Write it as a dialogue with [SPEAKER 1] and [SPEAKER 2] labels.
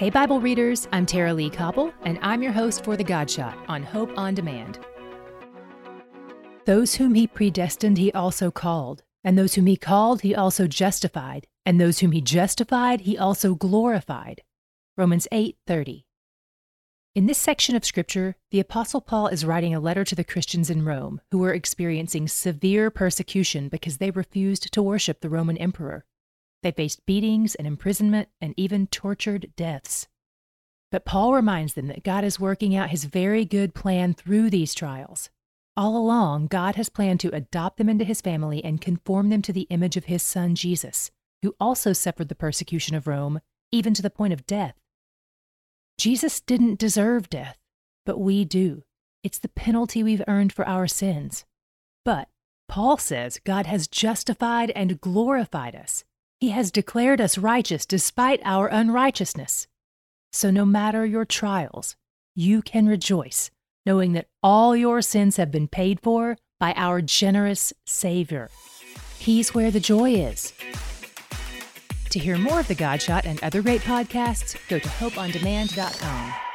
[SPEAKER 1] Hey, Bible readers, I'm Tara-Leigh Cobble, and I'm your host for The God Shot on Hope on Demand. Those whom he predestined, he also called, and those whom he called, he also justified, and those whom he justified, he also glorified. Romans 8:30. In this section of scripture, the apostle Paul is writing a letter to the Christians in Rome who were experiencing severe persecution because they refused to worship the Roman emperor. They faced beatings and imprisonment and even tortured deaths. But Paul reminds them that God is working out his very good plan through these trials. All along, God has planned to adopt them into his family and conform them to the image of his son Jesus, who also suffered the persecution of Rome, even to the point of death. Jesus didn't deserve death, but we do. It's the penalty we've earned for our sins. But Paul says God has justified and glorified us. He has declared us righteous despite our unrighteousness. So, no matter your trials, you can rejoice, knowing that all your sins have been paid for by our generous Savior. He's where the joy is. To hear more of The God Shot and other great podcasts, go to hopeondemand.com.